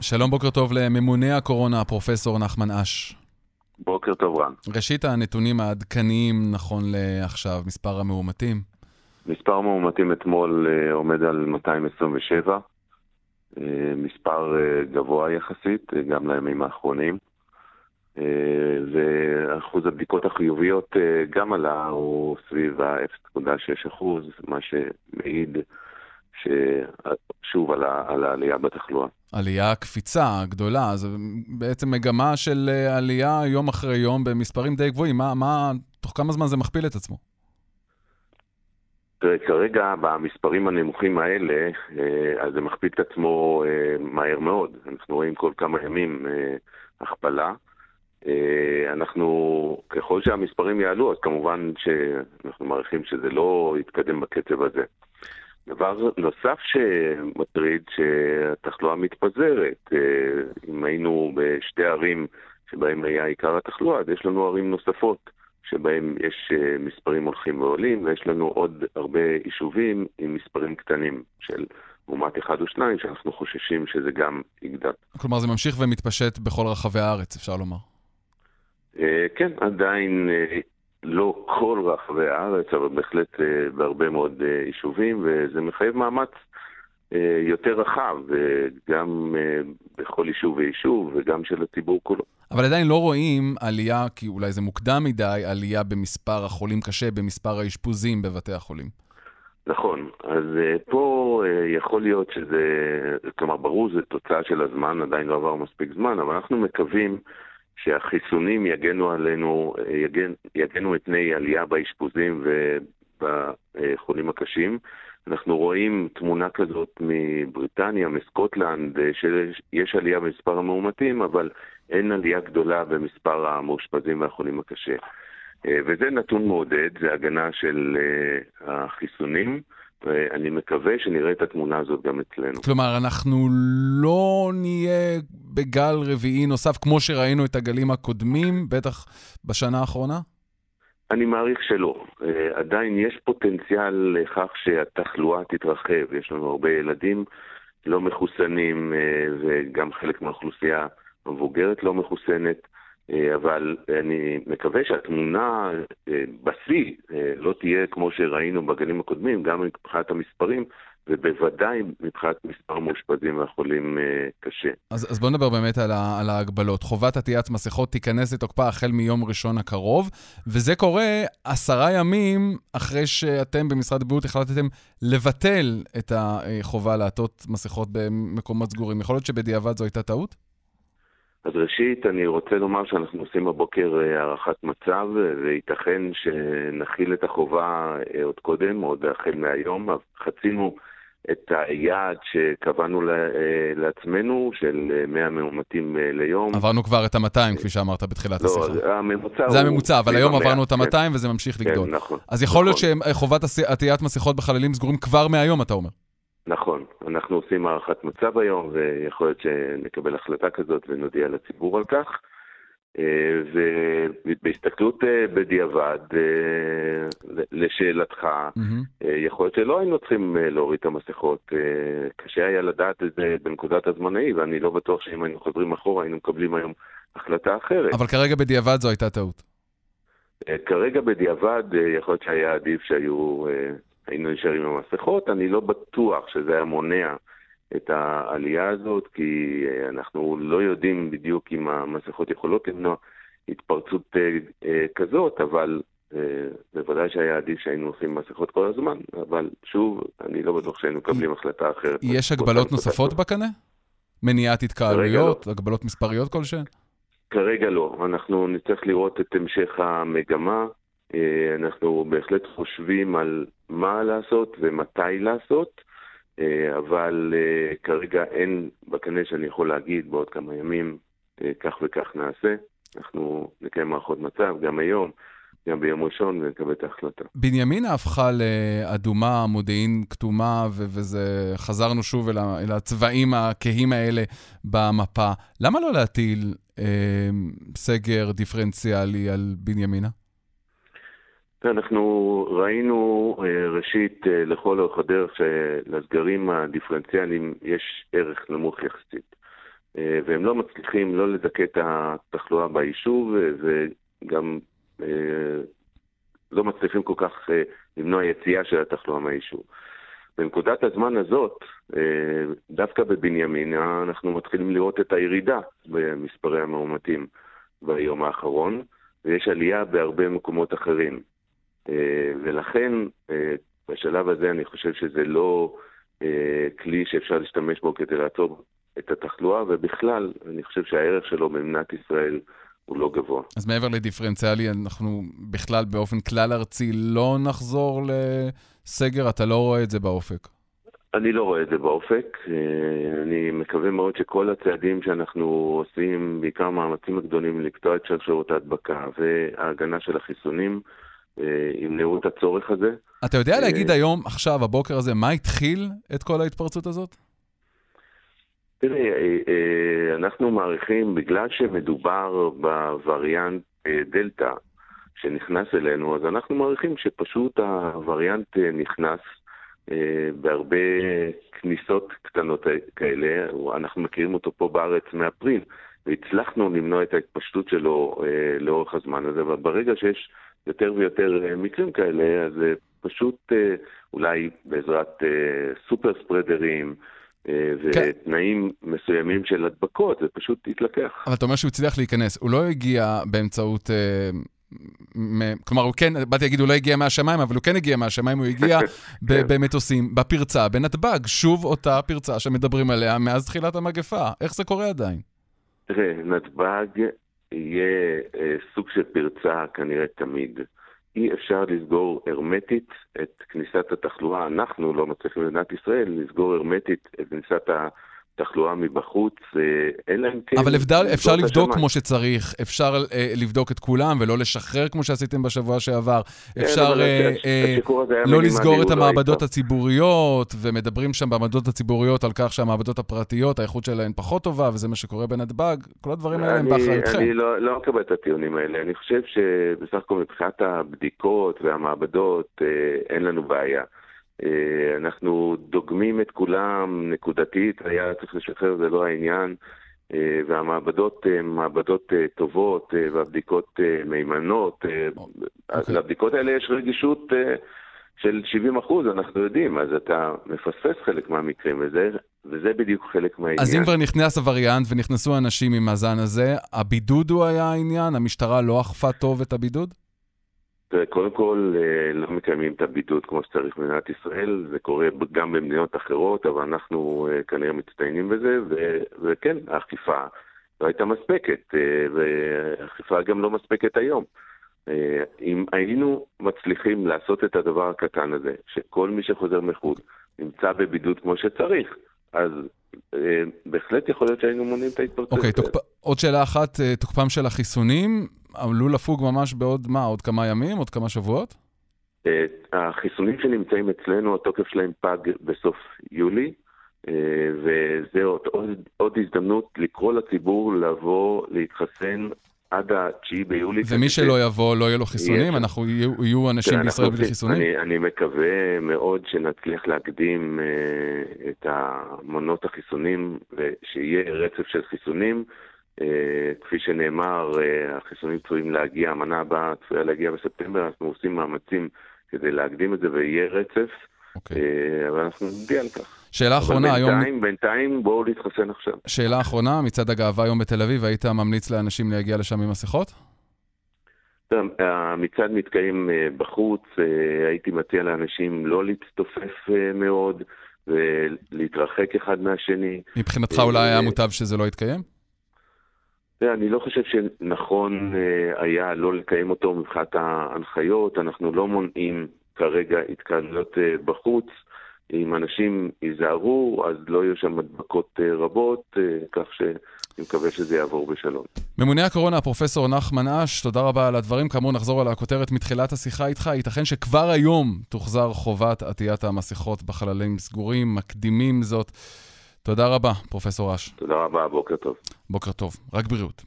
שלום, בוקר טוב לממונה הקורונה, פרופסור נחמן אש. בוקר טוב, רן. ראשית, הנתונים העדכניים נכון לעכשיו, מספר המאומתים? מספר המאומתים אתמול uh, עומד על 227, uh, אה, מספר uh, גבוה יחסית, גם לימים האחרונים. ואחוז הבדיקות החיוביות גם עלה, הוא סביב ה-0.6 מה שמעיד ששוב על, על העלייה בתחלואה. עלייה, קפיצה גדולה, זה בעצם מגמה של אה, עלייה יום אחרי יום במספרים די גבוהים. מה, מה, תוך כמה זמן זה מכפיל את עצמו? תראה, כרגע במספרים הנמוכים האלה, אה, אז זה מכפיל את עצמו אה, מהר מאוד. אנחנו רואים כל כמה ימים הכפלה. אנחנו, ככל שהמספרים יעלו, אז כמובן שאנחנו מעריכים שזה לא יתקדם בקצב הזה. דבר נוסף שמטריד, שהתחלואה מתפזרת. אה, אם היינו בשתי ערים שבהן היה עיקר התחלואה, אז יש לנו ערים נוספות שבהן יש אה, מספרים הולכים ועולים, ויש לנו עוד הרבה יישובים עם מספרים קטנים של לעומת אחד או שניים, שאנחנו חוששים שזה גם יגדל. כלומר, זה ממשיך ומתפשט בכל רחבי הארץ, אפשר לומר. אה, כן, עדיין לא כל רחבי הארץ, אבל בהחלט אה, בהרבה מאוד אה, יישובים, וזה מחייב מאמץ אה, יותר רחב, גם בכל יישוב ויישוב וגם של הציבור כולו. אבל עדיין לא רואים עלייה, כי אולי זה מוקדם מדי, עלייה במספר החולים קשה, במספר האשפוזים בבתי החולים. נכון, אז פה יכול להיות שזה, כלומר ברור זה תוצאה של הזמן, עדיין לא עבר מספיק זמן, אבל אנחנו מקווים שהחיסונים יגנו עלינו, יגן, יגנו מפני עלייה באשפוזים ובחולים הקשים. אנחנו רואים תמונה כזאת מבריטניה, מסקוטלנד, שיש עלייה במספר המאומתים, אבל אין עלייה גדולה במספר המאושפזים והחולים הקשה. וזה נתון מעודד, זה הגנה של החיסונים. ואני מקווה שנראה את התמונה הזאת גם אצלנו. כלומר, אנחנו לא נהיה בגל רביעי נוסף כמו שראינו את הגלים הקודמים, בטח בשנה האחרונה? אני מעריך שלא. אה, עדיין יש פוטנציאל לכך שהתחלואה תתרחב. יש לנו הרבה ילדים לא מחוסנים, אה, וגם חלק מהאוכלוסייה המבוגרת לא מחוסנת. אה, אבל אני מקווה שהתמונה אה, בשיא אה, לא תהיה כמו שראינו בגנים הקודמים, גם מבחינת המספרים, ובוודאי מבחינת מספר המאושפזים והחולים קשה. אז, אז בואו נדבר באמת על, ה, על ההגבלות. חובת עטיית מסכות תיכנס לתוקפה החל מיום ראשון הקרוב, וזה קורה עשרה ימים אחרי שאתם במשרד הבריאות החלטתם לבטל את החובה לעטות מסכות במקומות סגורים. יכול להיות שבדיעבד זו הייתה טעות? אז ראשית, אני רוצה לומר שאנחנו עושים בבוקר אה, הערכת מצב, וייתכן שנכיל את החובה אה, עוד קודם, עוד החל מהיום. חצינו את היעד שקבענו אה, לעצמנו, של 100 מאומתים ליום. עברנו כבר את ה-200, כפי שאמרת בתחילת לא, השיחה. לא, הממוצע הוא... זה הממוצע, אבל היום עברנו את ה-200 כן. וזה ממשיך לגדול. כן, נכון. אז יכול להיות נכון. שחובת עטיית מסכות בחללים סגורים כבר מהיום, אתה אומר. נכון, אנחנו עושים הערכת מצב היום, ויכול להיות שנקבל החלטה כזאת ונודיע לציבור על כך. אה, ובהסתכלות אה, בדיעבד, אה, לשאלתך, mm-hmm. יכול להיות שלא היינו צריכים להוריד את המסכות. קשה היה לדעת את זה בנקודת הזמן ההיא, ואני לא בטוח שאם היינו חוזרים אחורה היינו מקבלים היום החלטה אחרת. אבל כרגע בדיעבד זו הייתה טעות. כרגע בדיעבד יכול להיות שהיה עדיף שהיו היינו נשארים עם המסכות. אני לא בטוח שזה היה מונע את העלייה הזאת, כי אה, אנחנו לא יודעים בדיוק אם המסכות יכולות למנוע התפרצות אה, אה, כזאת, אבל בוודאי שהיה עדיף שהיינו עושים מסכות כל הזמן, אבל שוב, אני לא בטוח שהיינו מקבלים החלטה אחרת. יש הגבלות נוספות בקנה? מניעת התקהלויות, לא. הגבלות מספריות כלשהן? כרגע לא. אנחנו נצטרך לראות את המשך המגמה. אה, אנחנו בהחלט חושבים על מה לעשות ומתי לעשות, אה, אבל אה, כרגע אין בקנה שאני יכול להגיד בעוד כמה ימים כך וכך נעשה. אנחנו נקיים מערכות מצב גם היום. גם ביום ראשון ונקבל את ההחלטה. בנימינה הפכה לאדומה, מודיעין כתומה, ו- וזה, חזרנו שוב אל, ה- אל הצבעים הכהים האלה במפה. למה לא להטיל אה, סגר דיפרנציאלי על בנימינה? אנחנו ראינו אה, ראשית אה, לכל אורך הדרך שלסגרים הדיפרנציאליים יש ערך נמוך יחסית. והם לא מצליחים לא לדכא את התחלואה ביישוב, וגם לא מצליחים כל כך למנוע יציאה של התחלואה מהיישוב. בנקודת הזמן הזאת, דווקא בבנימין, אנחנו מתחילים לראות את הירידה במספרי המאומתים ביום האחרון, ויש עלייה בהרבה מקומות אחרים. ולכן, בשלב הזה אני חושב שזה לא כלי שאפשר להשתמש בו כדי לעצור את התחלואה, ובכלל, אני חושב שהערך שלו במדינת ישראל הוא לא גבוה. אז מעבר לדיפרנציאלי, אנחנו בכלל באופן כלל ארצי לא נחזור לסגר? אתה לא רואה את זה באופק? אני לא רואה את זה באופק. אני מקווה מאוד שכל הצעדים שאנחנו עושים, בעיקר המאמצים הגדולים לקטוע את שרשרות ההדבקה וההגנה של החיסונים, ימנעו את הצורך הזה. אתה יודע להגיד היום, עכשיו, הבוקר הזה, מה התחיל את כל ההתפרצות הזאת? תראי, אנחנו מעריכים, בגלל שמדובר בווריאנט דלתא שנכנס אלינו, אז אנחנו מעריכים שפשוט הווריאנט נכנס בהרבה כניסות קטנות כאלה. אנחנו מכירים אותו פה בארץ מאפריל, והצלחנו למנוע את ההתפשטות שלו לאורך הזמן הזה, אבל ברגע שיש יותר ויותר מקרים כאלה, אז פשוט אולי בעזרת סופר ספרדרים, כן. ותנאים כן. מסוימים של הדבקות, זה פשוט התלקח. אבל אתה אומר שהוא הצליח להיכנס, הוא לא הגיע באמצעות... אה. כלומר, הוא כן, באתי להגיד, הוא לא הגיע מהשמיים, אבל הוא כן הגיע מהשמיים, הוא הגיע כן. במטוסים, בפרצה, בנתב"ג, שוב אותה פרצה שמדברים עליה מאז תחילת המגפה. איך זה קורה עדיין? תראה, נתב"ג יהיה אה, סוג של פרצה כנראה תמיד. אי אפשר לסגור הרמטית את כניסת התחלואה. אנחנו לא מצליחים במדינת ישראל לסגור הרמטית את כניסת התחלואה מבחוץ, אלא אם כן... אבל אפשר, אפשר לבדוק כמו שצריך, אפשר אה, לבדוק את כולם ולא לשחרר כמו שעשיתם בשבוע שעבר. כן, אפשר אה, אה, לא לסגור את לא המעבדות לא הציבוריות, ומדברים שם במעבדות הציבוריות על כך שהמעבדות הפרטיות, האיכות שלהן פחות טובה, וזה מה שקורה בנתב"ג. כל הדברים האלה הם באחריותכם. אני לא, לא מקבל את הטיעונים האלה. אני חושב שבסך הכל מבחינת הבדיקות והמעבדות, אה, אין לנו בעיה. אה, אנחנו דוגמים את כולם נקודתית, היה צריך לשחרר, זה לא העניין. אה, והמעבדות הן מעבדות אה, טובות והבדיקות מהימנות. Okay. אוקיי. לבדיקות האלה יש רגישות של 70 אחוז, אנחנו יודעים, אז אתה מפספס חלק מהמקרים, וזה, וזה בדיוק חלק מהעניין. אז אם כבר נכנס הווריאנט ונכנסו אנשים עם הזן הזה, הבידוד הוא היה העניין? המשטרה לא אכפה טוב את הבידוד? תראה, קודם כל, אה, לא מקיימים את הבידוד כמו שצריך במדינת ישראל, זה קורה גם במדינות אחרות, אבל אנחנו אה, כנראה מצטיינים בזה, ו- וכן, האכיפה לא הייתה מספקת, אה, והאכיפה גם לא מספקת היום. אם היינו מצליחים לעשות את הדבר הקטן הזה, שכל מי שחוזר מחו"ל נמצא בבידוד כמו שצריך, אז בהחלט יכול להיות שהיינו מונעים את ההתפרצות. אוקיי, okay, עוד שאלה אחת, תוקפם של החיסונים. עלול לפוג ממש בעוד מה, עוד כמה ימים, עוד כמה שבועות? אה, החיסונים שנמצאים אצלנו, התוקף שלהם פג בסוף יולי, אה, וזה עוד, עוד, עוד הזדמנות לקרוא לציבור לבוא להתחסן עד ה-9 ביולי. ומי שלא יבוא, לא יהיו לו חיסונים? יש... אנחנו יהיו, יהיו אנשים בישראל בלי חיסונים? אני, אני מקווה מאוד שנצליח להקדים uh, את המונות החיסונים, ושיהיה רצף של חיסונים. אה, כפי שנאמר, אה, החיסונים צפויים להגיע, המנה הבאה צפויה להגיע בספטמבר, אנחנו עושים מאמצים כדי להקדים את זה ויהיה רצף, okay. אוקיי. אה, אבל אנחנו נודיע על כך. שאלה אחרונה, היום... בינתיים, בינתיים בואו להתחסן עכשיו. שאלה אחרונה, מצד הגאווה היום בתל אביב, היית ממליץ לאנשים להגיע לשם עם מסכות? המצעד מתקיים בחוץ, הייתי מציע לאנשים לא להצטופף מאוד ולהתרחק אחד מהשני. מבחינתך אולי היה מוטב שזה לא יתקיים? אני לא חושב שנכון אה, היה לא לקיים אותו מבחינת ההנחיות. אנחנו לא מונעים כרגע התקהלויות אה, בחוץ. אם אנשים ייזהרו, אז לא יהיו שם הדבקות אה, רבות, כך שאני מקווה שזה יעבור בשלום. ממונה הקורונה, הפרופסור נחמן אש, תודה רבה על הדברים. כאמור, נחזור על הכותרת מתחילת השיחה איתך. ייתכן שכבר היום תוחזר חובת עטיית המסכות בחללים סגורים, מקדימים זאת. תודה רבה, פרופסור אש. תודה רבה, בוקר טוב. בוקר טוב, רק בריאות.